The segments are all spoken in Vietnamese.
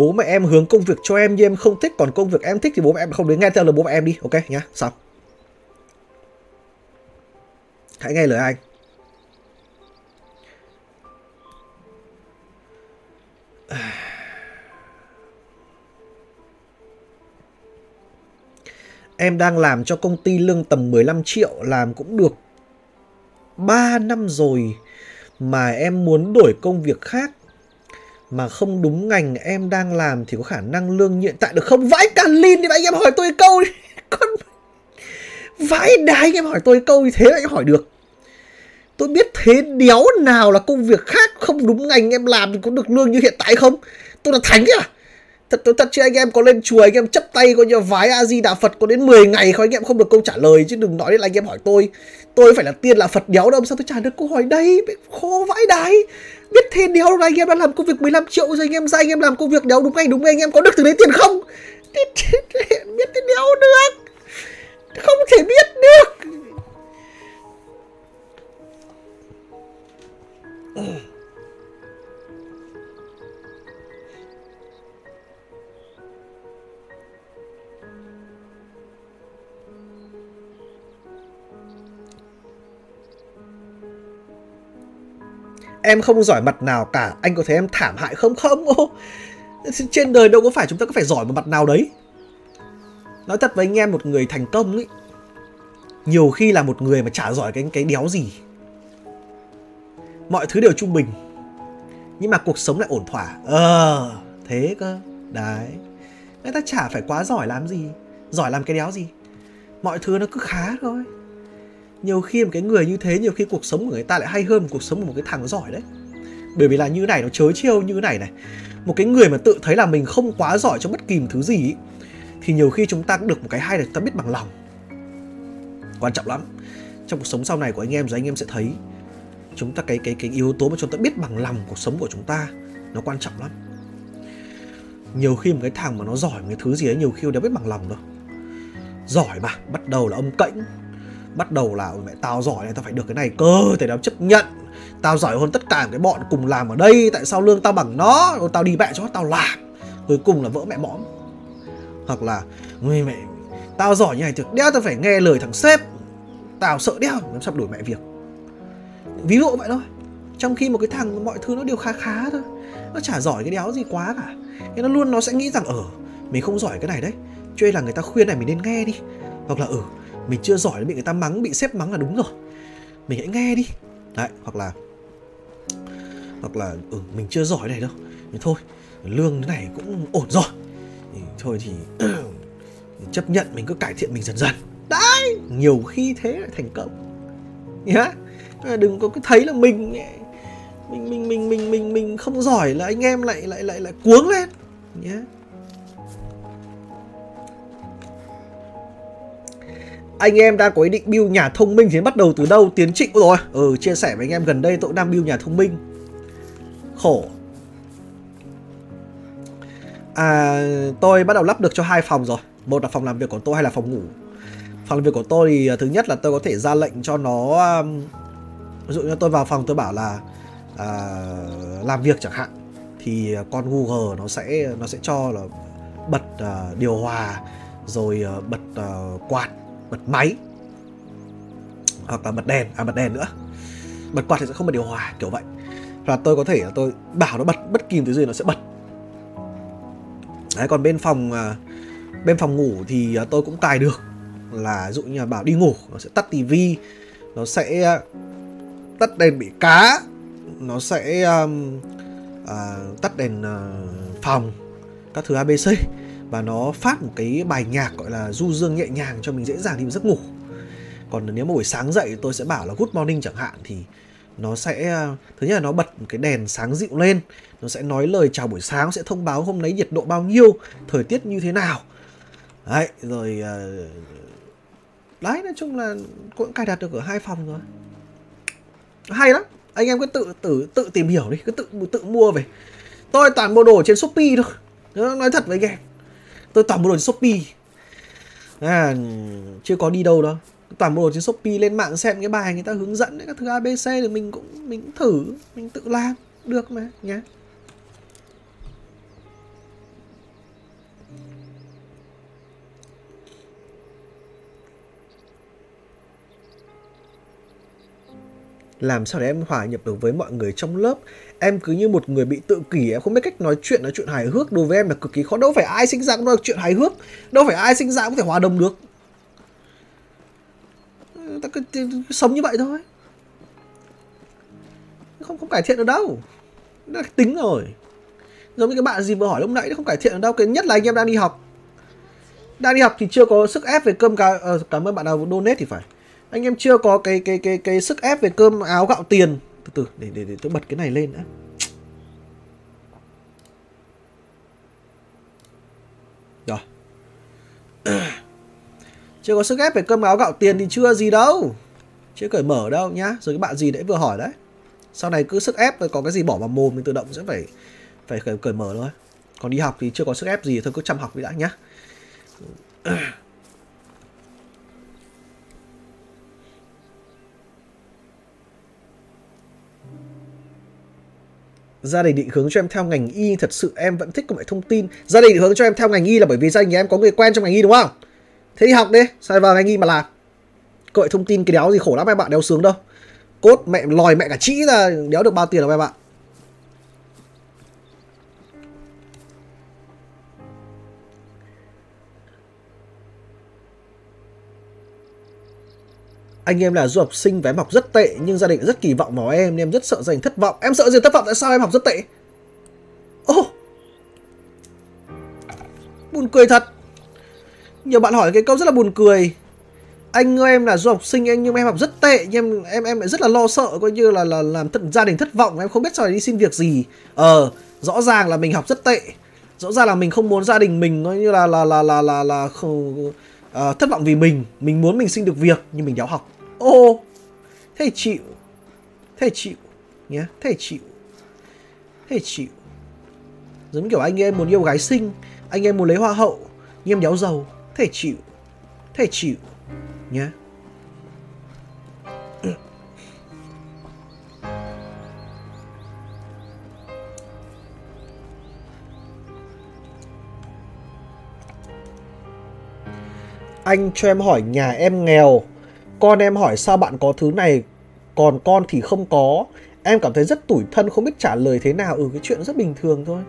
bố mẹ em hướng công việc cho em nhưng em không thích, còn công việc em thích thì bố mẹ em không đến nghe theo lời bố mẹ em đi, ok nhá, xong. Hãy nghe lời anh. Em đang làm cho công ty lương tầm 15 triệu, làm cũng được 3 năm rồi mà em muốn đổi công việc khác mà không đúng ngành em đang làm thì có khả năng lương hiện tại được không? Vãi cả lin thì anh em hỏi tôi câu đi. Con vãi đái, anh em hỏi tôi câu như thế anh em hỏi được. Tôi biết thế đéo nào là công việc khác không đúng ngành em làm thì có được lương như hiện tại không? Tôi là thánh à? Thật tôi thật chứ anh em có lên chùa, anh em chấp tay coi như vái A Di Đà Phật có đến 10 ngày không anh em không được câu trả lời chứ đừng nói đến là anh em hỏi tôi. Tôi phải là tiên là Phật đéo đâu, sao tôi trả được câu hỏi đây? Khó vãi đái. Biết thế đéo là anh em đã làm công việc 15 triệu rồi, anh em ra anh em làm công việc đéo đúng ngày đúng ngày anh em có được từ đấy tiền không? biết thế đéo được. Không thể biết được. Em không giỏi mặt nào cả. Anh có thấy em thảm hại không? Không. Ô Trên đời đâu có phải chúng ta có phải giỏi một mặt nào đấy. Nói thật với anh em, một người thành công ấy, Nhiều khi là một người mà chả giỏi cái cái đéo gì. Mọi thứ đều trung bình, Nhưng mà cuộc sống lại ổn thỏa. Ờ thế cơ. Đấy. Người ta chả phải quá giỏi làm gì. Giỏi làm cái đéo gì. Mọi thứ nó cứ khá thôi nhiều khi một cái người như thế nhiều khi cuộc sống của người ta lại hay hơn cuộc sống của một cái thằng giỏi đấy. Bởi vì là như này nó chớ chiêu như này này. Một cái người mà tự thấy là mình không quá giỏi trong bất kỳ một thứ gì ý, thì nhiều khi chúng ta cũng được một cái hay là chúng ta biết bằng lòng. Quan trọng lắm. Trong cuộc sống sau này của anh em rồi anh em sẽ thấy chúng ta cái cái cái yếu tố mà chúng ta biết bằng lòng cuộc sống của chúng ta nó quan trọng lắm. Nhiều khi một cái thằng mà nó giỏi một cái thứ gì ấy nhiều khi nó biết bằng lòng đâu. Giỏi mà bắt đầu là âm cạnh bắt đầu là mẹ tao giỏi này tao phải được cái này cơ. Thì tao chấp nhận. Tao giỏi hơn tất cả cái bọn cùng làm ở đây tại sao lương tao bằng nó? Rồi tao đi mẹ cho tao làm. Cuối cùng là vỡ mẹ mõm. Hoặc là người mẹ tao giỏi như này thì đéo tao phải nghe lời thằng sếp. Tao sợ đéo nó sắp đổi mẹ việc. Ví dụ vậy thôi. Trong khi một cái thằng mọi thứ nó đều khá khá thôi. Nó chả giỏi cái đéo gì quá cả. Nên nó luôn nó sẽ nghĩ rằng ở ừ, mình không giỏi cái này đấy. Cho nên là người ta khuyên này mình nên nghe đi. Hoặc là ở ừ, mình chưa giỏi bị người ta mắng, bị xếp mắng là đúng rồi. Mình hãy nghe đi. Đấy, hoặc là hoặc là ừ mình chưa giỏi này đâu. Thì thôi, lương thế này cũng ổn rồi. Thì thôi thì chấp nhận mình cứ cải thiện mình dần dần. Đấy, nhiều khi thế là thành công. Nhá. À, đừng có cứ thấy là mình mình mình mình mình mình mình không giỏi là anh em lại lại lại lại cuống lên. Nhé anh em đang có ý định build nhà thông minh thì bắt đầu từ đâu? Tiến trịnh rồi. Ừ chia sẻ với anh em gần đây tôi đang build nhà thông minh. Khổ. À tôi bắt đầu lắp được cho hai phòng rồi. Một là phòng làm việc của tôi hay là phòng ngủ? Phòng làm việc của tôi thì à, thứ nhất là tôi có thể ra lệnh cho nó um, ví dụ như tôi vào phòng tôi bảo là à, làm việc chẳng hạn thì à, con Google nó sẽ nó sẽ cho là bật uh, điều hòa rồi uh, bật uh, quạt bật máy hoặc là bật đèn à bật đèn nữa. Bật quạt thì sẽ không bật điều hòa kiểu vậy. Và tôi có thể là tôi bảo nó bật bất kỳ thứ gì nó sẽ bật. Đấy còn bên phòng à, bên phòng ngủ thì à, tôi cũng cài được là ví dụ như là bảo đi ngủ nó sẽ tắt tivi nó sẽ à, tắt đèn bị cá nó sẽ um, uh, tắt đèn uh, phòng các thứ abc và nó phát một cái bài nhạc gọi là du dương nhẹ nhàng cho mình dễ dàng đi giấc ngủ. Còn nếu mà buổi sáng dậy tôi sẽ bảo là good morning chẳng hạn thì nó sẽ, thứ nhất là nó bật một cái đèn sáng dịu lên, nó sẽ nói lời chào buổi sáng, sẽ thông báo hôm nay nhiệt độ bao nhiêu, thời tiết như thế nào. Đấy, rồi ờ, đấy, nói chung là cũng cài đặt được ở hai phòng rồi. Hay lắm, anh em cứ tự tự tự tìm hiểu đi, cứ tự tự mua về. Tôi toàn mua đồ trên shopee thôi, nói thật với anh em tôi toàn mua đồ trên shopee. À, chưa có đi đâu đó toàn mua đồ trên shopee lên mạng xem cái bài người ta hướng dẫn đấy, các thứ abc thì mình cũng mình cũng thử mình tự làm được mà nhá. Làm sao để em hòa nhập được với mọi người trong lớp? Em cứ như một người bị tự kỷ em không biết cách nói chuyện nói chuyện hài hước đối với em là cực kỳ khó. Đâu phải ai sinh ra cũng nói chuyện hài hước đâu phải ai sinh ra cũng thể hòa đồng được. Ta cứ, cứ, cứ sống như vậy thôi. Không không cải thiện được đâu. Đã tính rồi. Giống như cái bạn gì vừa hỏi lúc nãy nó không cải thiện được đâu. Cái nhất là anh em đang đi học. Đang đi học thì chưa có sức ép về cơm cả à, ờ, cảm ơn bạn nào donate thì phải. Anh em chưa có cái cái cái cái sức ép về cơm áo gạo tiền từ từ để để để tôi bật cái này lên đã. Rồi. Chưa có sức ép về cơm áo gạo tiền thì chưa gì đâu. Chưa cởi mở đâu nhá. Rồi cái bạn gì đấy vừa hỏi đấy. Sau này cứ sức ép rồi có cái gì bỏ vào mồm thì tự động sẽ phải phải cởi, cởi mở thôi. Còn đi học thì chưa có sức ép gì thôi cứ chăm học đi đã nhá. gia đình định hướng cho em theo ngành y, thật sự em vẫn thích công nghệ thông tin. Gia đình định hướng cho em theo ngành y là bởi vì gia đình nhà em có người quen trong ngành y, đúng không? Thế đi học đi sai vào ngành y mà làm? Công nghệ thông tin cái đéo gì khổ lắm em bạn đéo sướng đâu. Cốt mẹ, lòi mẹ cả chỉ là đéo được bao tiền đâu em bạn anh em là du học sinh và em học rất tệ nhưng gia đình rất kỳ vọng vào em nên em rất sợ gia đình thất vọng. Em sợ gì thất vọng? Tại sao em học rất tệ? Ô! Oh. buồn cười thật. Nhiều bạn hỏi cái câu rất là buồn cười. Anh ơi em là du học sinh anh nhưng em học rất tệ nhưng em em em lại rất là lo sợ coi như là là làm thật gia đình thất vọng. Em không biết sao đi xin việc gì. Ờ rõ ràng là mình học rất tệ. Rõ ràng là mình không muốn gia đình mình coi như là là là là là, là không, uh, thất vọng vì mình. Mình muốn mình xin được việc nhưng mình đéo học ô, thế chịu. Thế chịu. Nhé thế chịu. Thế chịu. Giống kiểu anh em muốn yêu gái xinh, anh em muốn lấy hoa hậu nhưng em đéo giàu. Thế chịu. Thế chịu. Nhé anh cho em hỏi nhà em nghèo con em hỏi sao bạn có thứ này còn con thì không có. Em cảm thấy rất tủi thân không biết trả lời thế nào. Ừ cái chuyện rất bình thường thôi.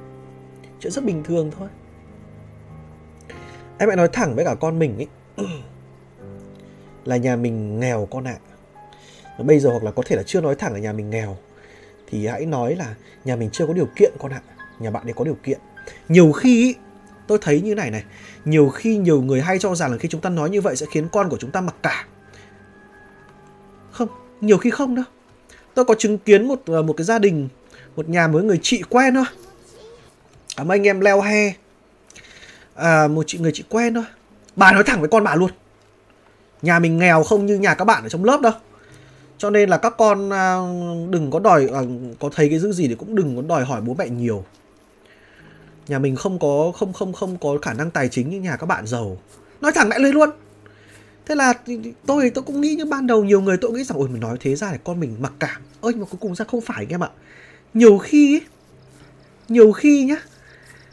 Chuyện rất bình thường thôi. Em hãy nói thẳng với cả con mình ấy là nhà mình nghèo con ạ. À. bây giờ hoặc là có thể là chưa nói thẳng là nhà mình nghèo thì hãy nói là nhà mình chưa có điều kiện con ạ. À. nhà bạn ấy có điều kiện. Nhiều khi ý, tôi thấy như này này. Nhiều khi nhiều người hay cho rằng là khi chúng ta nói như vậy sẽ khiến con của chúng ta mặc cảm không nhiều khi không đâu tôi có chứng kiến một ờ, một cái gia đình một nhà với người chị quen thôi. À, mấy anh em leo he. À, một chị người chị quen thôi. Bà nói thẳng với con bà luôn. Nhà mình nghèo không như nhà các bạn ở trong lớp đâu. Cho nên là các con à, đừng có đòi à, có thấy cái giữ gì thì cũng đừng có đòi hỏi bố mẹ nhiều. Nhà mình không có không không không có khả năng tài chính như nhà các bạn giàu. Nói thẳng mẹ lên luôn thế là tôi tôi cũng nghĩ như ban đầu nhiều người tôi nghĩ rằng ôi mình nói thế ra để con mình mặc cảm. Ơi nhưng mà cuối cùng ra không phải anh em ạ. Nhiều khi ấy, nhiều khi nhá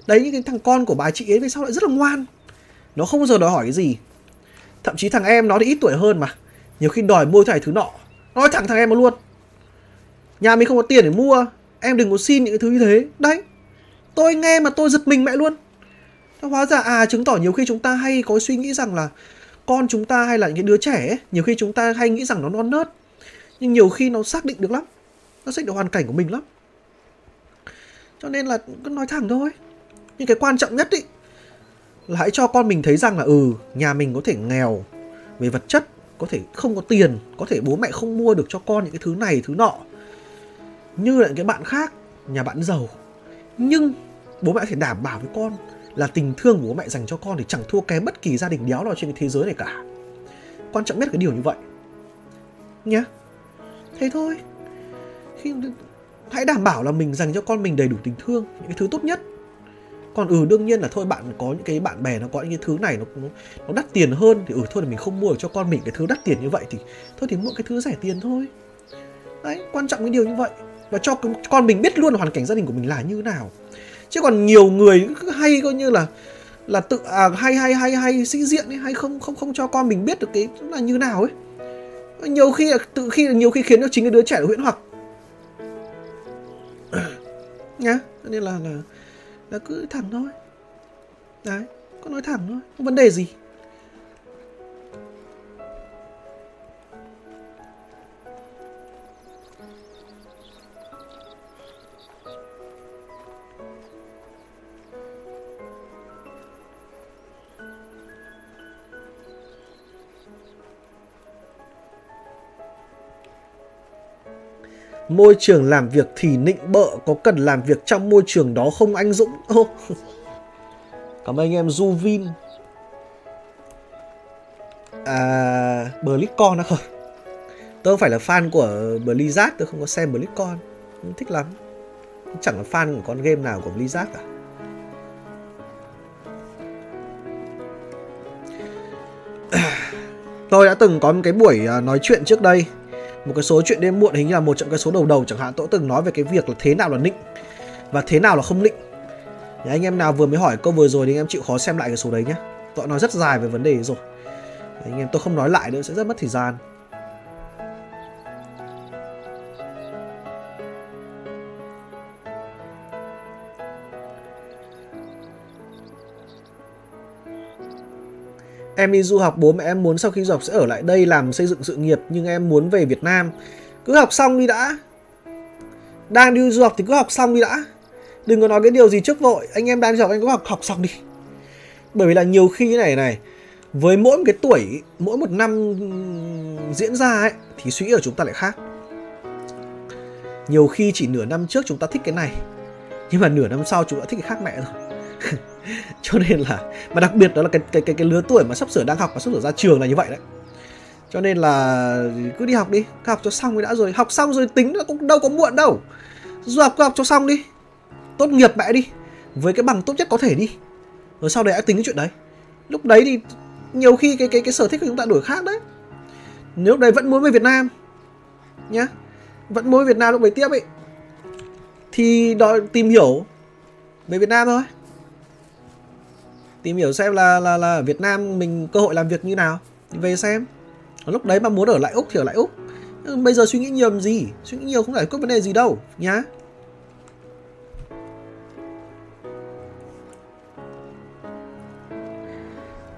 đấy những cái thằng con của bà chị ấy về sau lại rất là ngoan. Nó không bao giờ đòi hỏi cái gì. Thậm chí thằng em nó thì ít tuổi hơn mà. Nhiều khi đòi mua cái thứ nọ. Nói thẳng thằng em luôn. Nhà mình không có tiền để mua. Em đừng có xin những cái thứ như thế. Đấy. Tôi nghe mà tôi giật mình mẹ luôn. Hóa ra à chứng tỏ nhiều khi chúng ta hay có suy nghĩ rằng là con chúng ta hay là những cái đứa trẻ ấy, nhiều khi chúng ta hay nghĩ rằng nó non nớt nhưng nhiều khi nó xác định được lắm nó xác định được hoàn cảnh của mình lắm. Cho nên là cứ nói thẳng thôi. Nhưng cái quan trọng nhất ý là hãy cho con mình thấy rằng là ừ nhà mình có thể nghèo về vật chất có thể không có tiền có thể bố mẹ không mua được cho con những cái thứ này thứ nọ như là những cái bạn khác nhà bạn giàu. Nhưng bố mẹ có thể đảm bảo với con là tình thương của bố mẹ dành cho con thì chẳng thua kém bất kỳ gia đình đéo nào trên cái thế giới này cả. Quan trọng nhất cái điều như vậy. Nhá. Thế thôi. Khi hãy đảm bảo là mình dành cho con mình đầy đủ tình thương những cái thứ tốt nhất. Còn ừ đương nhiên là thôi bạn có những cái bạn bè nó có những cái thứ này nó nó, nó đắt tiền hơn thì ừ thôi là mình không mua được cho con mình cái thứ đắt tiền như vậy thì thôi thì mua cái thứ rẻ tiền thôi. Đấy quan trọng cái điều như vậy. Và cho con mình biết luôn hoàn cảnh gia đình của mình là như nào chứ còn nhiều người hay coi như là là tự à, hay hay hay hay sĩ diện ấy hay không không không cho con mình biết được cái là như nào ấy. Nhiều khi là tự khi nhiều khi khiến cho chính cái đứa trẻ huyễn hoặc. Nhá nên là là là cứ thẳng thôi. Đấy cứ nói thẳng thôi không vấn đề gì. Môi trường làm việc thì nịnh bợ, Có cần làm việc trong môi trường đó không anh Dũng? Oh. Cảm ơn anh em, Du Vin. À Blizzcon đó không. Tôi không phải là fan của Blizzard, Tôi không có xem Blizzcon Không thích lắm. Chẳng là fan của con game nào của Blizzard cả. Tôi đã từng có một cái buổi à, nói chuyện trước đây một cái số chuyện đêm muộn hình như là một trong cái số đầu đầu chẳng hạn. Tôi từng nói về cái việc là thế nào là nịnh và thế nào là không nịnh. Nhà anh em nào vừa mới hỏi câu vừa rồi thì anh em chịu khó xem lại cái số đấy nhé. Tôi nói rất dài về vấn đề rồi. Anh em, tôi không nói lại nữa, sẽ rất mất thời gian. Em đi du học bố mẹ em muốn sau khi du học sẽ ở lại đây làm xây dựng sự nghiệp nhưng em muốn về Việt Nam. Cứ học xong đi đã. Đang đi du học thì cứ học xong đi đã. Đừng có nói cái điều gì trước vội. Anh em đang đi học anh cứ học học xong đi. Bởi vì là nhiều khi như này này với mỗi một cái tuổi, mỗi một năm diễn ra ấy thì suy nghĩ của chúng ta lại khác. Nhiều khi chỉ nửa năm trước chúng ta thích cái này nhưng mà nửa năm sau chúng ta thích cái khác mẹ rồi. cho nên là, mà đặc biệt đó là cái cái cái cái lứa tuổi mà sắp sửa đang học và sắp sửa ra trường là như vậy đấy. Cho nên là cứ đi học đi, cứ học cho xong rồi đã rồi. Học xong rồi tính nó cũng đâu có muộn đâu. Du học cứ học cho xong đi. Tốt nghiệp mẹ đi. Với cái bằng tốt nhất có thể đi. Rồi sau đấy hãy tính cái chuyện đấy. Lúc đấy thì nhiều khi cái cái cái sở thích của chúng ta đổi khác đấy. Nếu lúc đấy vẫn muốn về Việt Nam nhá, vẫn muốn về Việt Nam lúc đấy tiếp ấy, thì đòi tìm hiểu về Việt Nam thôi tìm hiểu xem là là là ở Việt Nam mình cơ hội làm việc như nào. Thì về xem. Lúc đấy mà muốn ở lại úc thì ở lại úc. Bây giờ suy nghĩ nhiều làm gì? Suy nghĩ nhiều không giải quyết vấn đề gì đâu nhá.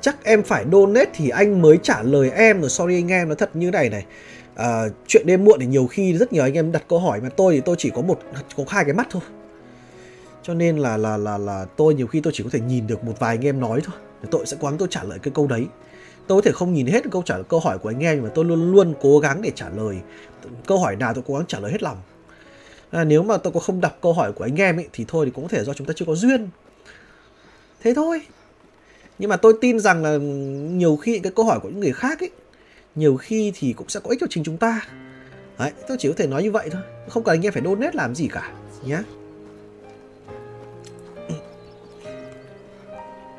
Chắc em phải donate thì anh mới trả lời em rồi. Sorry anh em nó thật như này này. À, chuyện đêm muộn thì nhiều khi rất nhiều anh em đặt câu hỏi mà tôi thì tôi chỉ có một có hai cái mắt thôi cho nên là là là là tôi nhiều khi tôi chỉ có thể nhìn được một vài anh em nói thôi. Tôi sẽ cố gắng tôi trả lời cái câu đấy. Tôi có thể không nhìn hết câu trả lời câu hỏi của anh em nhưng mà tôi luôn luôn cố gắng để trả lời. Câu hỏi nào tôi cố gắng trả lời hết lòng. À, nếu mà tôi có không đọc câu hỏi của anh em ấy thì thôi thì cũng có thể do chúng ta chưa có duyên. Thế thôi. Nhưng mà tôi tin rằng là nhiều khi cái câu hỏi của những người khác ấy nhiều khi thì cũng sẽ có ích cho chính chúng ta. Đấy tôi chỉ có thể nói như vậy thôi. Không cần anh em phải đôn nét làm gì cả nhé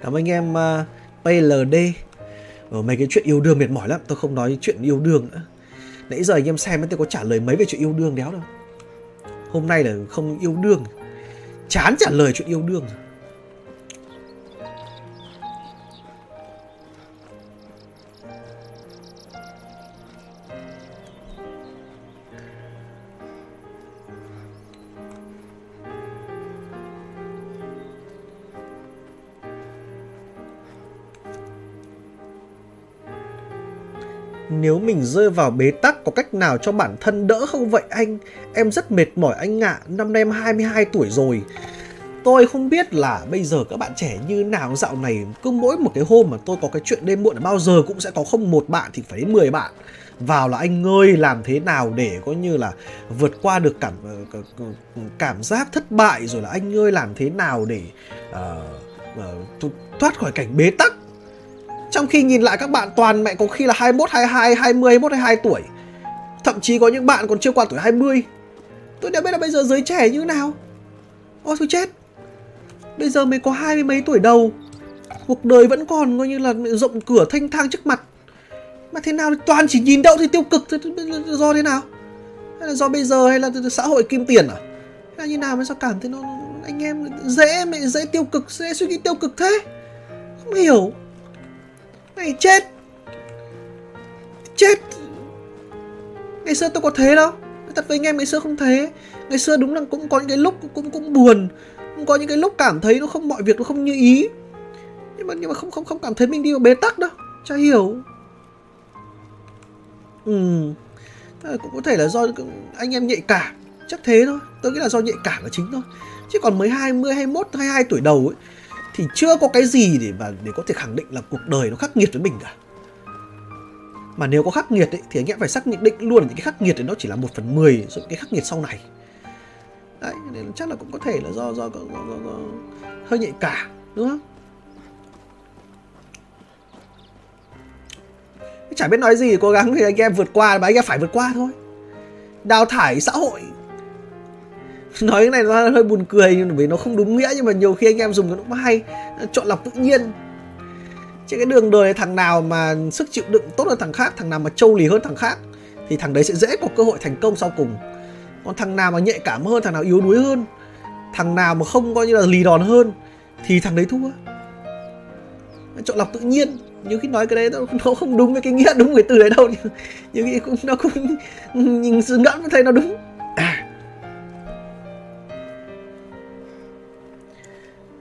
Cảm ơn anh em à, uh, PLD Ở mấy cái chuyện yêu đương mệt mỏi lắm Tôi không nói chuyện yêu đương nữa. Nãy giờ anh em xem tôi có trả lời mấy về chuyện yêu đương đéo đâu. Hôm nay là không yêu đương. Chán trả lời chuyện yêu đương. rồi Nếu mình rơi vào bế tắc có cách nào cho bản thân đỡ không vậy anh? Em rất mệt mỏi anh ạ, à. năm nay em 22 tuổi rồi. Tôi không biết là bây giờ các bạn trẻ như nào dạo này cứ mỗi một cái hôm mà tôi có cái chuyện đêm muộn bao giờ cũng sẽ có không một bạn thì phải đến 10 bạn vào là anh ơi làm thế nào để coi như là vượt qua được cảm ờ, cảm giác thất bại rồi là anh ơi làm thế nào để uh, uh, thoát khỏi cảnh bế tắc trong khi nhìn lại các bạn toàn mẹ có khi là 21, 22, 20, 21, 22 tuổi. Thậm chí có những bạn còn chưa qua tuổi 20 Tôi đã biết là bây giờ giới trẻ như thế nào. Ôi tôi chết. Bây giờ mới có hai mươi mấy tuổi đầu. Cuộc đời vẫn còn coi như là rộng cửa thanh thang trước mặt. Mà thế nào toàn chỉ nhìn đậu thì tiêu cực Do thế nào? Hay là do bây giờ hay là xã hội kim tiền à? Hay là như nào mà sao cảm thấy nó Anh em dễ mẹ dễ tiêu cực Dễ suy nghĩ tiêu cực thế? Không hiểu này chết. Chết. Ngày xưa tôi có thế đâu. Thật với anh em ngày xưa không thế. Ngày xưa đúng là cũng có những cái lúc cũng cũng buồn. Cũng có những cái lúc cảm thấy nó không mọi việc nó không như ý. Nhưng mà nhưng mà không không không cảm thấy mình đi vào bế tắc đâu. Chả hiểu. Ừ. Cũng có thể là do anh em nhạy cảm. Chắc thế thôi. Tôi nghĩ là do nhạy cảm là chính thôi. Chứ còn mới 20, 21, 22 tuổi đầu ấy thì chưa có cái gì để mà để có thể khẳng định là cuộc đời nó khắc nghiệt với mình cả. Mà nếu có khắc nghiệt ấy, thì anh em phải xác định luôn là những cái khắc nghiệt thì nó chỉ là một phần mười những cái khắc nghiệt sau này. Đấy nên chắc là cũng có thể là do do, do, do, do hơi nhạy cảm đúng không? Chả biết nói gì cố gắng thì anh em vượt qua mà anh em phải vượt qua thôi. Đào thải xã hội nói cái này nó hơi buồn cười nhưng vì nó không đúng nghĩa nhưng mà nhiều khi anh em dùng nó cũng hay. Chọn lọc tự nhiên. Trên cái đường đời thằng nào mà sức chịu đựng tốt hơn thằng khác, thằng nào mà trâu lì hơn thằng khác thì thằng đấy sẽ dễ có cơ hội thành công sau cùng. Còn thằng nào mà nhạy cảm hơn, thằng nào yếu đuối hơn, thằng nào mà không coi như là lì đòn hơn thì thằng đấy thua. Chọn lọc tự nhiên. Nhiều khi nói cái đấy nó không đúng với cái nghĩa đúng cái từ đấy đâu. Nhiều khi cũng nó cũng nhìn sự ngẫm thấy nó đúng. À.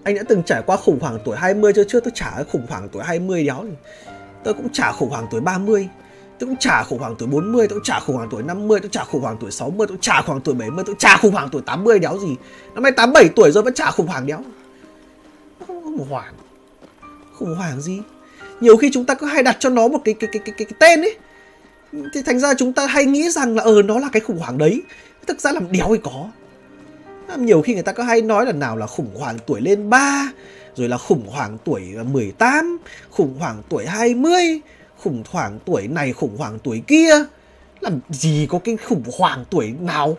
anh đã từng trải qua khủng hoảng tuổi 20 chưa chưa tôi trả khủng hoảng tuổi 20 đéo thì tôi cũng trả khủng hoảng tuổi 30 tôi cũng trả khủng hoảng tuổi 40 tôi cũng trả khủng hoảng tuổi 50 tôi trả khủng hoảng tuổi 60 tôi trả khủng hoảng tuổi 70 tôi trả khủng hoảng tuổi 80 đéo gì năm nay 87 tuổi rồi vẫn trả khủng hoảng đéo không khủng hoảng khủng hoảng gì nhiều khi chúng ta cứ hay đặt cho nó một cái cái cái cái, cái, cái tên ấy thì thành ra chúng ta hay nghĩ rằng là ờ nó là cái khủng hoảng đấy thực ra làm đéo thì có nhiều khi người ta có hay nói là nào là khủng hoảng tuổi lên 3 rồi là khủng hoảng tuổi ờ, 18 khủng hoảng tuổi 20 khủng hoảng tuổi này, khủng hoảng tuổi kia. Làm gì có cái khủng hoảng tuổi nào?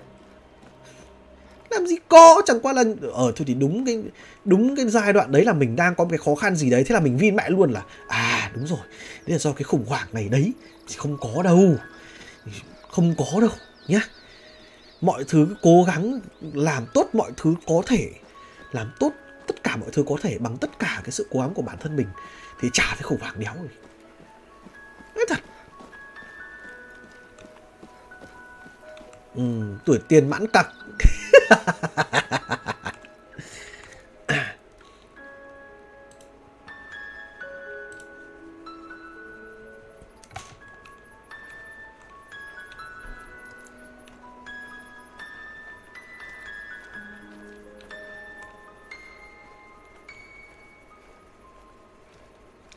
Làm gì có? Chẳng qua là ở thôi thì đúng cái đúng cái giai đoạn đấy là mình đang có một cái khó khăn gì đấy. Thế là mình vin mẹ luôn là à đúng rồi. Đấy là do cái khủng hoảng này đấy thì không có đâu. Không có đâu, nhá mọi thứ cố gắng làm tốt mọi thứ có thể làm tốt tất cả mọi thứ có thể bằng tất cả cái sự cố gắng của bản thân mình thì chả thấy khủng hoảng đéo rồi. Nói thật. Ừ, tuổi tiền mãn cặc.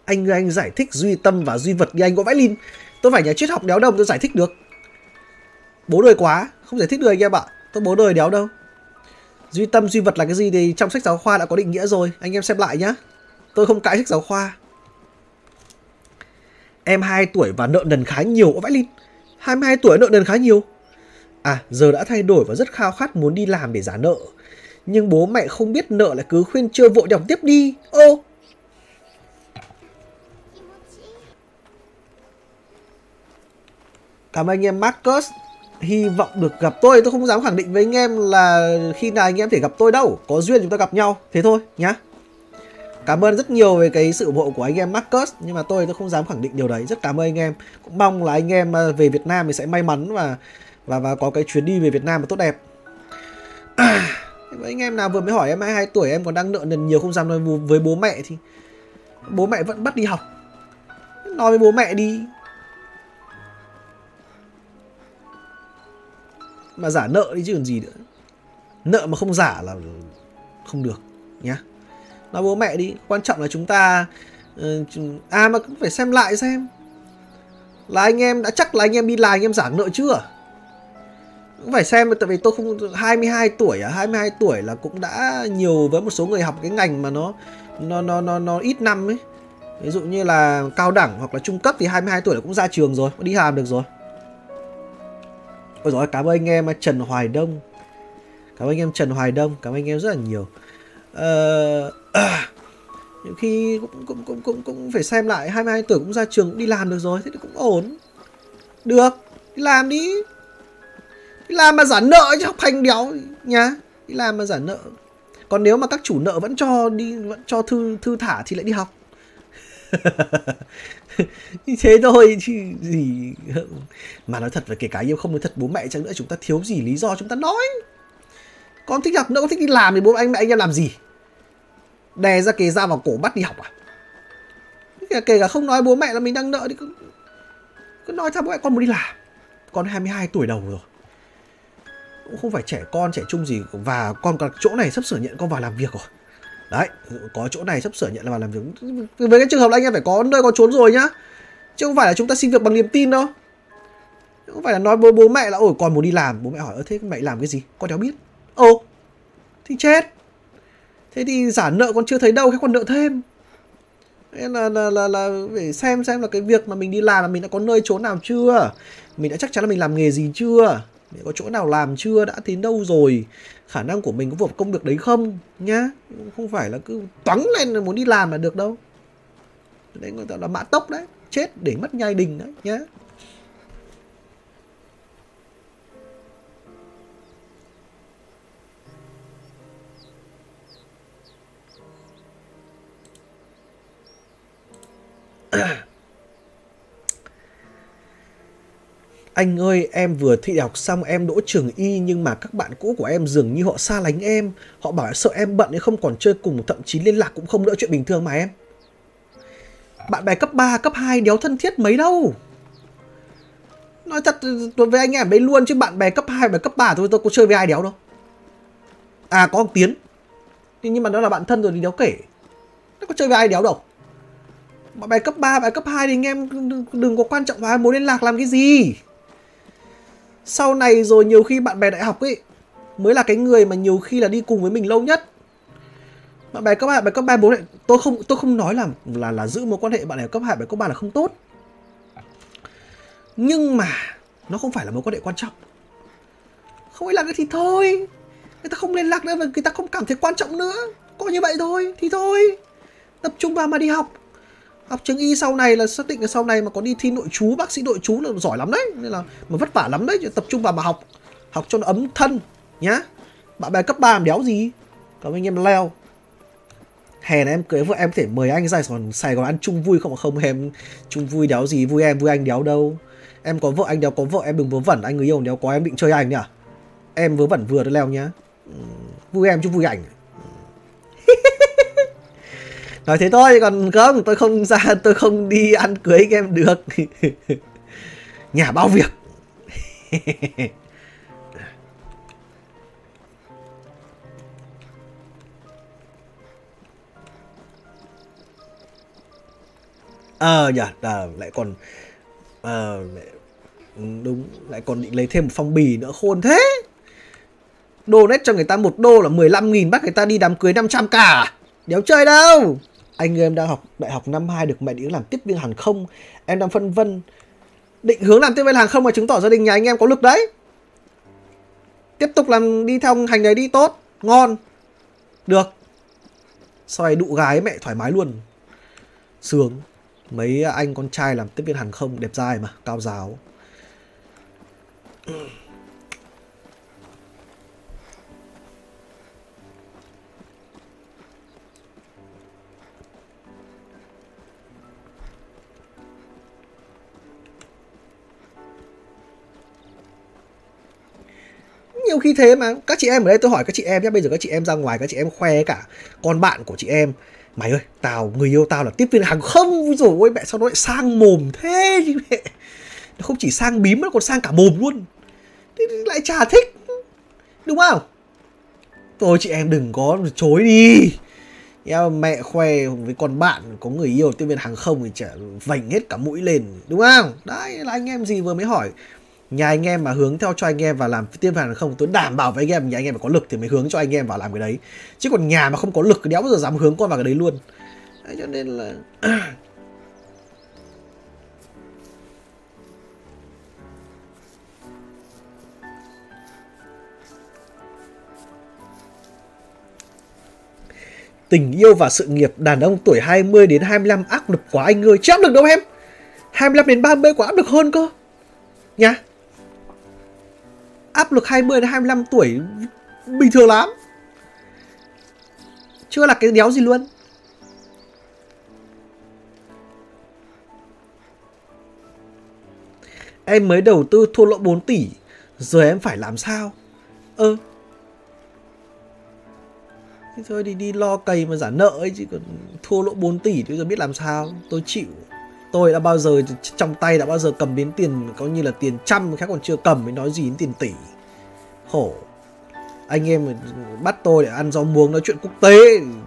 anh anh giải thích duy tâm và duy vật như anh có vãi lin. Tôi phải nhà triết học đéo đồng tôi giải thích được. Bố đời quá, không giải thích được anh em ạ. Tôi bố đời đéo đâu. Duy tâm, duy vật là cái gì thì trong sách giáo khoa đã có định nghĩa rồi. Anh em xem lại nhá. Tôi không cãi sách giáo khoa. Em 2 tuổi và nợ nần khá nhiều vãi lin. 22 tuổi nợ nần khá nhiều. À giờ đã thay đổi và rất khao khát muốn đi làm để trả nợ. Nhưng bố mẹ không biết nợ lại cứ khuyên chưa vội đọc tiếp đi. Ô Cảm ơn anh em Marcus Hy vọng được gặp tôi. Tôi không dám khẳng định với anh em là khi nào anh em thể gặp tôi đâu. Có duyên chúng ta gặp nhau. Thế thôi nhá. Cảm ơn rất nhiều về cái sự ủng hộ của anh em Marcus Nhưng mà tôi tôi không dám khẳng định điều đấy. Rất cảm ơn anh em. Cũng mong là anh em à, về Việt Nam thì sẽ may mắn và và và có cái chuyến đi về Việt Nam mà tốt đẹp. À, với anh em nào vừa mới hỏi em 22 tuổi em còn đang nợ nần nhiều không dám nói với bố mẹ thì bố mẹ vẫn bắt đi học. Nói với bố mẹ đi. Mà giả nợ đi chứ còn gì nữa. Nợ mà không giả là không được, nhá. Nói bố mẹ đi, quan trọng là chúng ta ờ, à mà cũng phải xem lại xem. Là anh em đã, chắc là anh em đi làm anh em giả nợ chưa? Cũng phải xem, tại vì tôi không 22 tuổi à 22 tuổi là cũng đã nhiều với một số người học cái ngành mà nó nó nó nó nó ít năm ấy. Ví dụ như là cao đẳng hoặc là trung cấp thì 22 tuổi là cũng ra trường rồi, đi làm được rồi. Ôi rồi cảm ơn anh em à, Trần Hoài Đông. Cảm ơn anh em Trần Hoài Đông. Cảm ơn anh em rất là nhiều. Ờ, à, Nhiều khi cũng, cũng, cũng, cũng, cũng phải xem lại 22 tuổi cũng ra trường cũng đi làm được rồi Thế thì cũng ổn. Được Đi làm đi. Đi làm mà giả nợ chứ học hành đéo. Nhá Đi làm mà giả nợ. Còn nếu mà các chủ nợ vẫn cho đi vẫn cho thư thư thả thì lại đi học. như thế thôi chứ gì. Mà nói thật về kể cả yêu không nói thật bố mẹ chăng nữa chúng ta thiếu gì lý do chúng ta nói. Con thích học nữa con thích đi làm thì bố anh mẹ anh em làm gì? Đè ra kề ra vào cổ bắt đi học à? Kể, kể cả không nói bố mẹ là mình đang nợ thì cứ, cứ nói cho bố mẹ con muốn đi làm. Con 22 tuổi đầu rồi. Cũng không phải trẻ con trẻ trung gì. Và con còn chỗ này sắp sửa nhận con vào làm việc rồi đấy có chỗ này sắp sửa nhận là vào làm việc. Với cái trường hợp là anh em phải có nơi có trốn rồi nhá. Chứ không phải là chúng ta xin việc bằng niềm tin đâu. Không phải là nói bố bố mẹ là ôi con muốn đi làm. Bố mẹ hỏi ơ thế mẹ làm cái gì? Con đéo biết. Ồ thì chết. Thế thì giả nợ con chưa thấy đâu hay còn nợ thêm. Nên là, là là là phải xem xem là cái việc mà mình đi làm là mình đã có nơi trốn nào chưa? Mình đã chắc chắn là mình làm nghề gì chưa? Có chỗ nào làm chưa, đã đến đâu rồi? Khả năng của mình có phù hợp công việc đấy không? Nhá, không phải là cứ toắng lên là muốn đi làm là được đâu. Đấy, người ta là mã tốc đấy, chết để mất nhai đình đấy, nhá. Anh ơi, em vừa thi học xong em đỗ trường y nhưng mà các bạn cũ của em dường như họ xa lánh em. Họ bảo sợ em bận nên không còn chơi cùng, thậm chí liên lạc cũng không đỡ chuyện bình thường mà em. Bạn bè cấp 3, cấp 2 đéo thân thiết mấy đâu. Nói thật với anh em đấy luôn chứ bạn bè cấp 2 và cấp 3 tôi tôi có chơi với ai đéo đâu. À có ông Tiến. Nhưng mà nó là bạn thân rồi thì đéo kể. Nó có chơi với ai đéo đâu. Bạn bè cấp 3, bạn cấp 2 thì anh em đừng có quan trọng vào mối liên lạc làm cái gì sau này rồi nhiều khi bạn bè đại học ấy mới là cái người mà nhiều khi là đi cùng với mình lâu nhất. Bạn bè cấp hai, bạn bè cấp ba, bố lại tôi không tôi không nói là là là giữ mối quan hệ bạn bè cấp hai, bạn cấp ba là không tốt. Nhưng mà nó không phải là mối quan hệ quan trọng. Không liên lạc thì thôi. Người ta không liên lạc nữa và người ta không cảm thấy quan trọng nữa. Có như vậy thôi, thì thôi. Tập trung vào mà đi học học trường y sau này là xác định là sau này mà có đi thi nội chú bác sĩ nội chú là giỏi lắm đấy. Nên là mà vất vả lắm đấy tập trung vào mà học. Học cho nó ấm thân, nhá. Bạn bè cấp 3 làm đéo gì? Cảm ơn anh em leo. Hè này em, cưới vợ em có thể mời anh ra còn Sài Gòn ăn chung vui không? Không, em chung vui đéo gì? Vui em, vui anh đéo đâu. Em có vợ, anh đéo có vợ, em đừng vớ vẩn. Anh người yêu đéo có, em định chơi anh nhỉ à? em vớ vẩn vừa thôi, leo nhá. Ừ, vui em chứ vui ảnh nói thế thôi còn không tôi không ra tôi không đi ăn cưới các em được. Nhà bao việc. Ờ dạ, nhỉ à, lại còn à, đúng lại còn định lấy thêm một phong bì nữa khôn thế. Đô nét cho người ta một đô là 15 nghìn bắt người ta đi đám cưới 500 cả à? đéo chơi đâu anh em đang học đại học năm 2 được mẹ định làm tiếp viên hàng không. Em đang phân vân, định hướng làm tiếp viên hàng không mà chứng tỏ gia đình nhà anh em có lực đấy. Tiếp tục làm đi theo hành đấy đi, tốt, ngon. Được. Sau đụ gái mẹ thoải mái luôn. Sướng. Mấy anh con trai làm tiếp viên hàng không đẹp dai mà, cao giáo. Nhiều khi thế mà. Các chị em ở đây tôi hỏi các chị em nhé bây giờ các chị em ra ngoài, các chị em khoe cả con bạn của chị em. Mày ơi, tao, người yêu tao là tiếp viên hàng không rồi, ôi mẹ, sao nó lại sang mồm thế chứ mẹ? Nó không chỉ sang bím nó còn sang cả mồm luôn. Thì lại chả thích. Đúng không? Thôi chị em đừng có chối đi. Mẹ khoe với con bạn có người yêu tiếp viên hàng không thì chả vành hết cả mũi lên. Đúng không? Đấy, là anh em gì vừa mới hỏi nhà anh em mà hướng theo cho anh em và làm tiêm hàng không tôi đảm bảo với anh em nhà anh em phải có lực thì mới hướng cho anh em vào làm cái đấy chứ còn nhà mà không có lực đéo bao giờ dám hướng con vào cái đấy luôn đấy, cho nên là Tình yêu và sự nghiệp đàn ông tuổi 20 đến 25 áp lực quá anh ơi. Chứ áp lực đâu em. 25 đến 30 quá áp lực hơn cơ. Nhá áp lực 20 đến 25 tuổi bình thường lắm. Chưa là cái đéo gì luôn. Em mới đầu tư thua lỗ 4 tỷ, giờ em phải làm sao? Ơ. Ừ. Thế thôi đi đi lo cày mà giả nợ ấy chứ còn thua lỗ 4 tỷ tôi giờ biết làm sao? Tôi chịu. Tôi đã bao giờ trong tay đã bao giờ cầm đến tiền có như là tiền trăm khác còn chưa cầm mới nói gì đến tiền tỷ. Khổ. Anh em bắt tôi để ăn rau muống nói chuyện quốc tế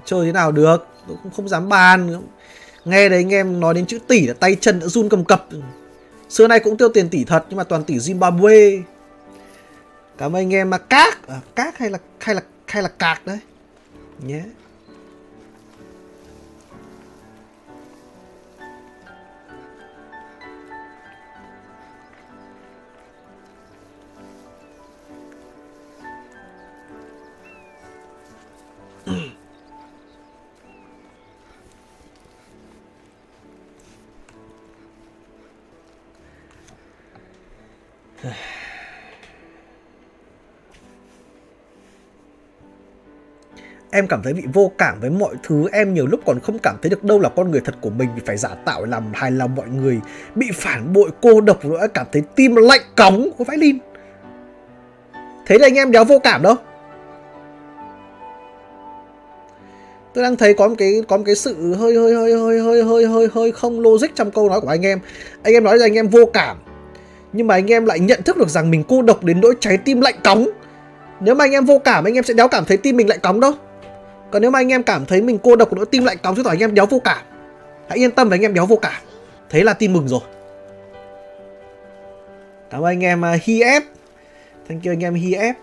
chơi thế nào được, tôi cũng không dám bàn. Nghe đấy anh em nói đến chữ tỷ là tay chân đã run cầm cập. Xưa nay cũng tiêu tiền tỷ thật nhưng mà toàn tỷ Zimbabwe. Cảm ơn anh em mà cát, à, cát hay là hay là hay là cạc đấy. Nhé. Yeah. Em cảm thấy bị vô cảm với mọi thứ. Em nhiều lúc còn không cảm thấy được đâu là con người thật của mình. Vì phải giả tạo làm hài lòng mọi người. Bị phản bội, cô độc nữa. Cảm thấy tim lạnh cống Có phải Linh Thế là anh em đéo vô cảm đâu. Tôi đang thấy có một cái, có một cái sự hơi hơi hơi hơi hơi hơi hơi hơi không logic trong câu nói của anh em. Anh em nói rằng anh em vô cảm. Nhưng mà anh em lại nhận thức được rằng mình cô độc đến nỗi trái tim lạnh cống nếu mà anh em vô cảm, anh em sẽ đéo cảm thấy tim mình lạnh cống đâu còn nếu mà anh em cảm thấy mình cô độc nỗi tim lạnh cóng chứ tỏ anh em đéo vô cảm hãy yên tâm với anh em đéo vô cảm. Thế là tin mừng rồi. Cảm ơn anh em uh, hi ép. Thank you anh em hi ép.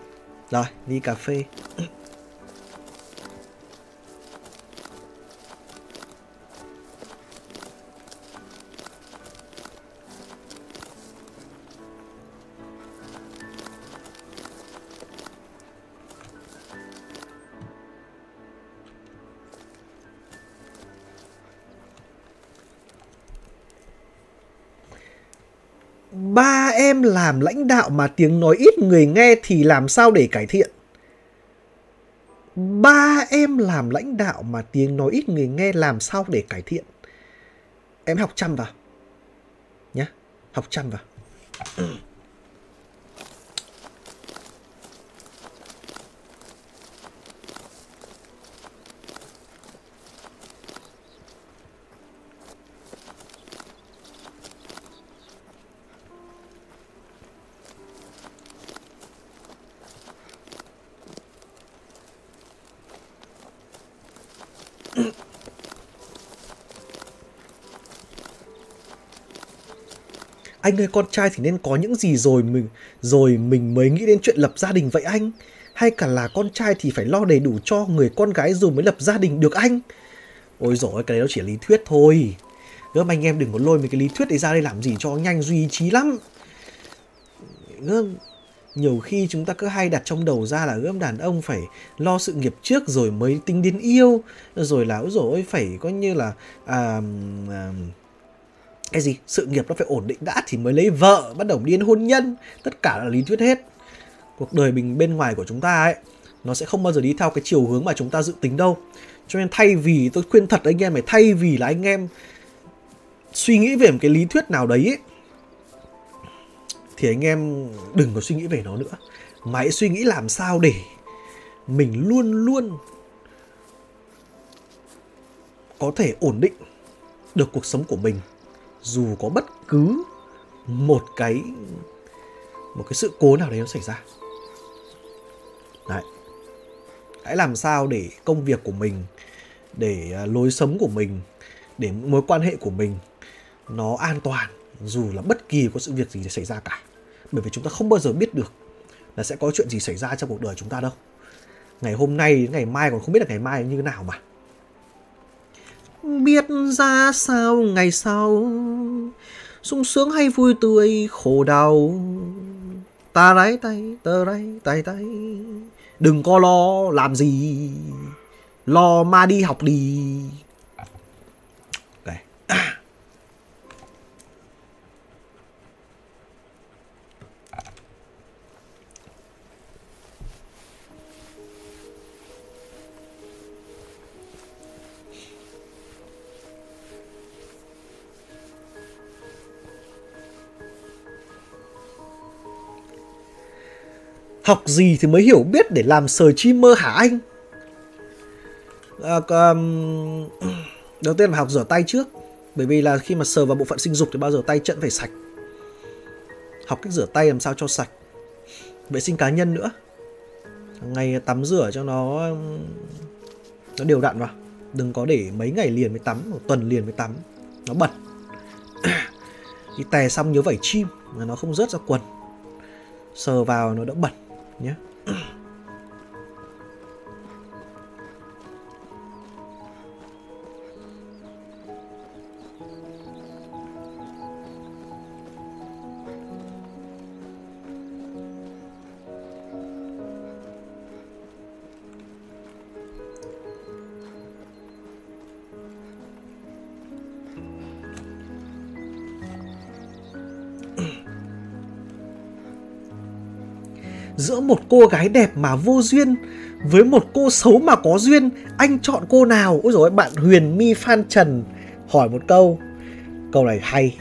Rồi đi cà phê. Ba em làm lãnh đạo mà tiếng nói ít người nghe thì làm sao để cải thiện? Ba em làm lãnh đạo mà tiếng nói ít người nghe làm sao để cải thiện? Em học chăm vào. Nhá, học chăm vào. Anh ơi con trai thì nên có những gì rồi mình rồi mình mới nghĩ đến chuyện lập gia đình vậy anh? Hay cả là con trai thì phải lo đầy đủ cho người con gái rồi mới lập gia đình được anh? Ôi rồi cái đấy nó chỉ là lý thuyết thôi. Gớm anh em đừng có lôi mấy cái lý thuyết đấy ra đây làm gì cho nhanh duy trí lắm. Gớm nhiều khi chúng ta cứ hay đặt trong đầu ra là gớm đàn ông phải lo sự nghiệp trước rồi mới tính đến yêu rồi là ôi rồi phải coi như là à, à, cái gì? Sự nghiệp nó phải ổn định đã thì mới lấy vợ bắt đầu điên hôn nhân. Tất cả là lý thuyết hết. Cuộc đời mình bên ngoài của chúng ta ấy nó sẽ không bao giờ đi theo cái chiều hướng mà chúng ta dự tính đâu. Cho nên thay vì tôi khuyên thật anh em phải thay vì là anh em suy nghĩ về một cái lý thuyết nào đấy ấy, thì anh em đừng có suy nghĩ về nó nữa. Mà hãy suy nghĩ làm sao để mình luôn luôn có thể ổn định được cuộc sống của mình dù có bất cứ một cái một cái sự cố nào đấy nó xảy ra. Đấy. Hãy làm sao để công việc của mình, để à, lối sống của mình, để mối quan hệ của mình nó an toàn, dù là bất kỳ có sự việc gì xảy ra cả. Bởi vì chúng ta không bao giờ biết được là sẽ có chuyện gì xảy ra trong cuộc đời chúng ta đâu. Ngày hôm nay ngày mai, còn không biết là ngày mai như thế nào mà biết ra sao ngày sau. Sung sướng hay vui tươi, khổ đau. Ta đáy tay tờ đáy tay tay. Đừng có lo làm gì, lo mà đi học đi. Học gì thì mới hiểu biết để làm sờ chi mơ hả anh? À, um, đầu tiên là học rửa tay trước bởi vì là khi mà sờ vào bộ phận sinh dục thì bao giờ tay chân phải sạch. Học cách rửa tay làm sao cho sạch. Vệ sinh cá nhân nữa. Ngày tắm rửa cho nó um, nó đều đặn vào. Đừng có để mấy ngày liền mới tắm một tuần liền mới tắm. Nó bẩn. Đi tè xong nhớ vẩy chim mà nó không rớt ra quần. Sờ vào nó đỡ bẩn. Yeah. một cô gái đẹp mà vô duyên, với một cô xấu mà có duyên, anh chọn cô nào? Ôi rồi bạn huyền mi phan trần hỏi một câu. Câu này hay.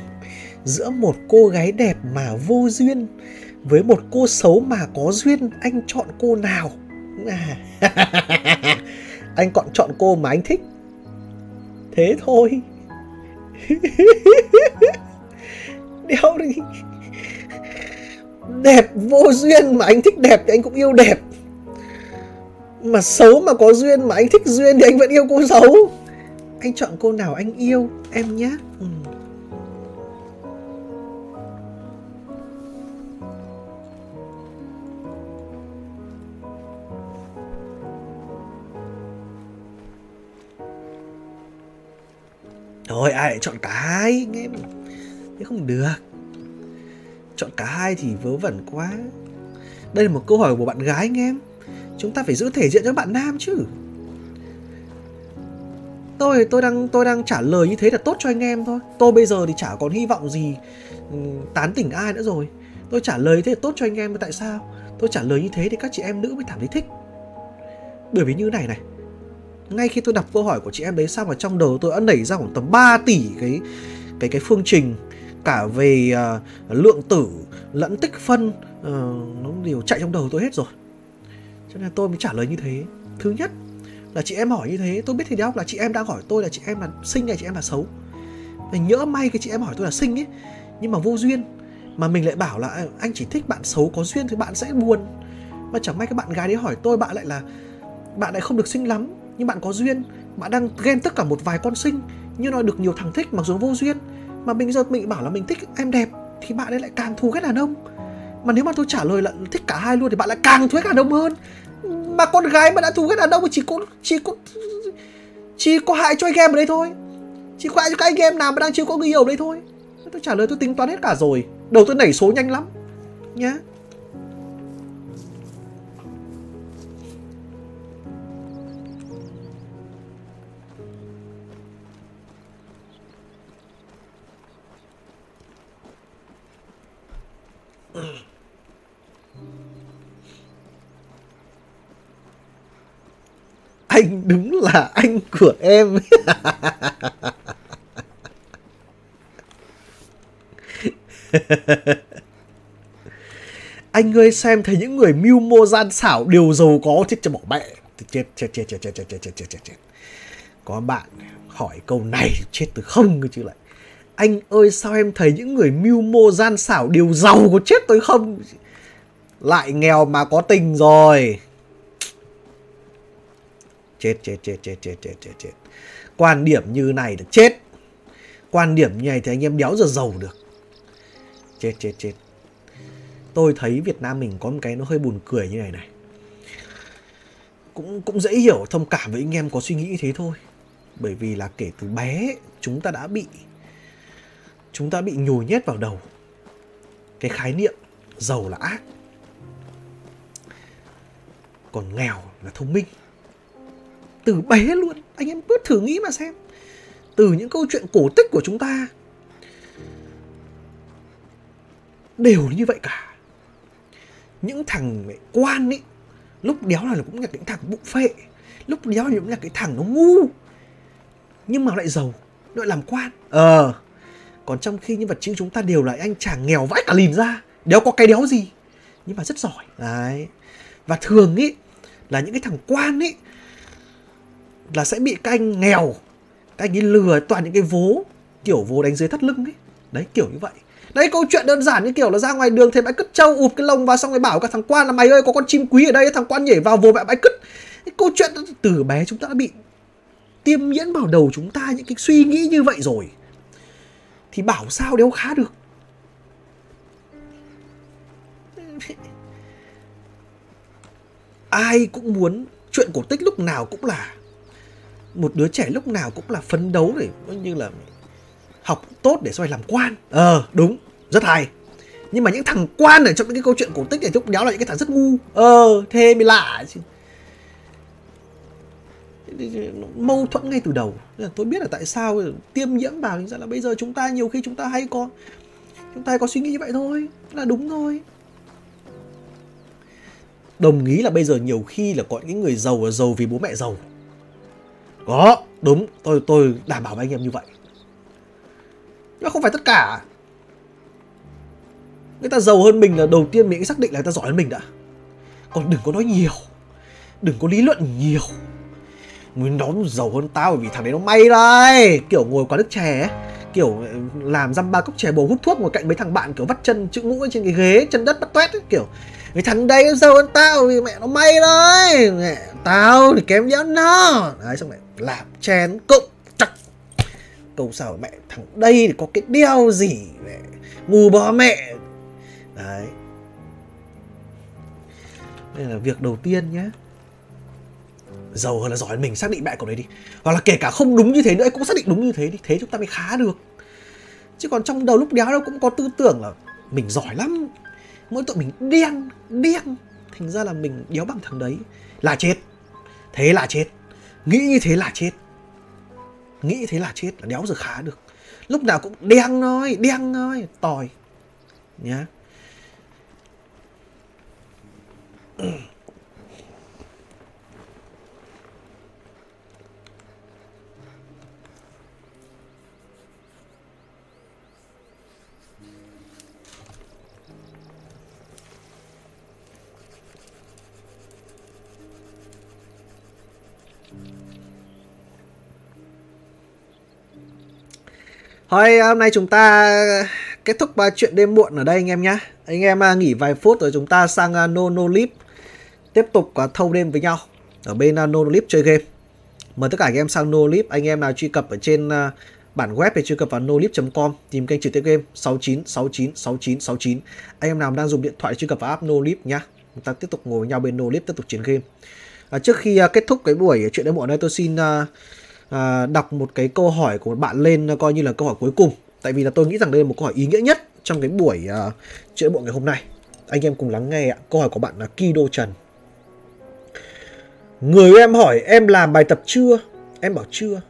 Giữa một cô gái đẹp mà vô duyên, với một cô xấu mà có duyên, anh chọn cô nào? À. anh còn chọn cô mà anh thích. Thế thôi. Đéo đi đẹp vô duyên mà anh thích đẹp thì anh cũng yêu đẹp. Mà xấu mà có duyên mà anh thích duyên thì anh vẫn yêu cô xấu. Anh chọn cô nào anh yêu, em nhé ừ. Thôi, ai lại chọn cả hai anh em? Thế không được. Chọn cả hai thì vớ vẩn quá. Đây là một câu hỏi của bạn gái anh em. Chúng ta phải giữ thể diện cho bạn nam chứ. Tôi tôi đang tôi đang trả lời như thế là tốt cho anh em thôi. Tôi bây giờ thì chả còn hy vọng gì ừ, tán tỉnh ai nữa rồi. Tôi trả lời như thế là tốt cho anh em, Tại sao? Tôi trả lời như thế thì các chị em nữ mới cảm thấy thích. Bởi vì như này này, ngay khi tôi đọc câu hỏi của chị em đấy xong mà trong đầu tôi đã nảy ra khoảng tầm 3 tỷ cái cái cái phương trình cả về uh, lượng tử lẫn tích phân uh, nó đều chạy trong đầu tôi hết rồi. Cho nên tôi mới trả lời như thế. Thứ nhất là chị em hỏi như thế tôi biết thì đéo là chị em đang hỏi tôi là chị em là xinh hay chị em là xấu? Và nhỡ may cái chị em hỏi tôi là xinh ấy nhưng mà vô duyên mà mình lại bảo là ờ, anh chỉ thích bạn xấu có duyên thì bạn sẽ buồn. Mà chẳng may các bạn gái đấy hỏi tôi bạn lại là bạn lại không được xinh lắm nhưng bạn có duyên bạn đang ghen tất cả một vài con sinh nhưng nó được nhiều thằng thích mặc dù vô duyên mà mình giờ mình bảo là mình thích em đẹp, thì bạn ấy lại càng thù ghét đàn ông. Mà nếu mà tôi trả lời là thích cả hai luôn thì bạn lại càng thù ghét đàn ông hơn. Mà con gái mà đã thù ghét đàn ông thì chỉ có chỉ có chỉ có hại cho anh em ở đây thôi. Chỉ có hại cho các anh em nào mà đang chưa có người yêu ở đây thôi. Tôi trả lời tôi tính toán hết cả rồi. Đầu tôi nảy số nhanh lắm. Nhá. anh đúng là anh của em. Anh ơi, xem thấy những người mưu mô gian xảo đều giàu có, chết cho bỏ mẹ. Chết chết chết chết chết chết chết chết chết chết có bạn hỏi câu này chết từ không chứ lại anh ơi, sao em thấy những người mưu mô gian xảo đều giàu có chết tôi không? Lại nghèo mà có tình rồi. Chết chết chết chết chết chết chết chết. Quan điểm như này được chết. Quan điểm như này thì anh em đéo giờ giàu được. Chết chết chết. Tôi thấy Việt Nam mình có một cái nó hơi buồn cười như này này. Cũng cũng dễ hiểu, thông cảm với anh em có suy nghĩ như thế thôi. Bởi vì là kể từ bé, chúng ta đã bị chúng ta bị nhồi nhét vào đầu. Cái khái niệm giàu là ác, còn nghèo là thông minh. Từ bé luôn, anh em cứ thử nghĩ mà xem. Từ những câu chuyện cổ tích của chúng ta, đều như vậy cả. Những thằng quan ấy lúc đéo là cũng là cái thằng bụng phệ, lúc đéo là cũng là cái thằng nó ngu, nhưng mà lại giàu lại làm quan. Ờ còn trong khi nhân vật chính chúng ta đều là anh chàng nghèo vãi cả lìn ra. Đéo có cái đéo gì? Nhưng mà rất giỏi. Đấy. Và thường ý, là những cái thằng quan ý, là sẽ bị các anh nghèo, các anh ấy lừa toàn những cái vố, kiểu vố đánh dưới thắt lưng ấy đấy, kiểu như vậy. Đấy, câu chuyện đơn giản như kiểu là ra ngoài đường thấy bãi cứt trâu ụp cái lồng vào xong rồi bảo các thằng quan là mày ơi, có con chim quý ở đây, thằng quan nhảy vào vồ mẹ bãi cứt. Câu chuyện từ bé chúng ta đã bị tiêm nhiễm vào đầu chúng ta những cái suy nghĩ như vậy rồi thì bảo sao đéo khá được? Ai cũng muốn chuyện cổ tích lúc nào cũng là, một đứa trẻ lúc nào cũng là phấn đấu để như là học tốt để sau này làm quan. Ờ đúng, rất hay. Nhưng mà những thằng quan ở trong những cái câu chuyện cổ tích này lúc đéo là những cái thằng rất ngu. Ờ thế mới lạ chứ mâu thuẫn ngay từ đầu. Nên là tôi biết là tại sao tiêm nhiễm vào thì là bây giờ chúng ta nhiều khi chúng ta hay có, chúng ta hay có suy nghĩ như vậy thôi. Là đúng thôi. Đồng ý là bây giờ nhiều khi là có những người giàu là giàu vì bố mẹ giàu. Có, đúng, tôi tôi đảm bảo với anh em như vậy. Nhưng mà không phải tất cả. Người ta giàu hơn mình là đầu tiên mình xác định là người ta giỏi hơn mình đã. Còn đừng có nói nhiều. Đừng có lý luận nhiều. Nguyên nó giàu hơn tao bởi vì thằng đấy nó may đây. Kiểu ngồi quán nước chè ấy. Kiểu ờ, làm dăm ba cốc chè bầu hút thuốc ngồi cạnh mấy thằng bạn, kiểu vắt chân chữ ngũ trên cái ghế, chân đất bắt toét ấy, kiểu, cái thằng đây giàu hơn tao vì mẹ nó may đấy mẹ, tao thì kém nhẫn nó. Đấy, xong mẹ làm chén cụng chặt câu sao mẹ, thằng đây thì có cái đeo gì? Mẹ, ngu bó mẹ. Đấy. Đây là việc đầu tiên nhé giàu hơn là giỏi hơn mình, xác định mẹ cậu đấy đi. Hoặc là kể cả không đúng như thế nữa cũng xác định đúng như thế đi. Thế chúng ta mới khá được. Chứ còn trong đầu lúc đéo đâu cũng có tư tưởng là mình giỏi lắm. Mỗi tội mình đen đen thành ra là mình đéo bằng thằng đấy. Là chết. Thế là chết. Nghĩ như thế là chết. Nghĩ như thế là chết là đéo giờ khá được. Lúc nào cũng đen thôi đen thôi. Tòi nhá. Thôi hôm nay chúng ta kết thúc ờ, chuyện đêm muộn ở đây anh em nhé. Anh em ờ, nghỉ vài phút rồi chúng ta sang ờ, No No Leap tiếp tục thâu đêm với nhau ở bên No No Leap chơi game. Mời tất cả anh em sang No Leap, anh em nào truy cập ở trên bản web thì truy cập vào nolip.com tìm kênh trực tiếp game 69696969. Anh em nào đang dùng điện thoại truy cập vào app No Lip nhá. Chúng ta tiếp tục ngồi với nhau bên No Lip tiếp tục chiến game. À, trước khi kết thúc cái buổi chuyện đêm muộn này tôi xin uh, à, đọc một cái câu hỏi của bạn lên coi như là câu hỏi cuối cùng. Tại vì là tôi nghĩ rằng đây là một câu hỏi ý nghĩa nhất trong cái buổi uh, chữa bộ ngày hôm nay. Anh em cùng lắng nghe ạ. Câu hỏi của bạn là Kido Trần. Người em hỏi em làm bài tập chưa? Em bảo chưa.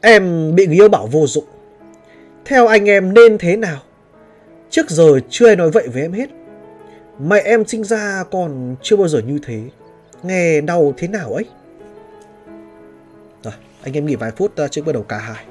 Em bị người yêu bảo vô dụng. Theo anh em nên thế nào? Trước giờ chưa ai nói vậy với em hết. Mẹ em sinh ra còn chưa bao giờ như thế. Nghe đau thế nào ấy? Anh em nghỉ vài phút ờ, trước bắt đầu cả hai.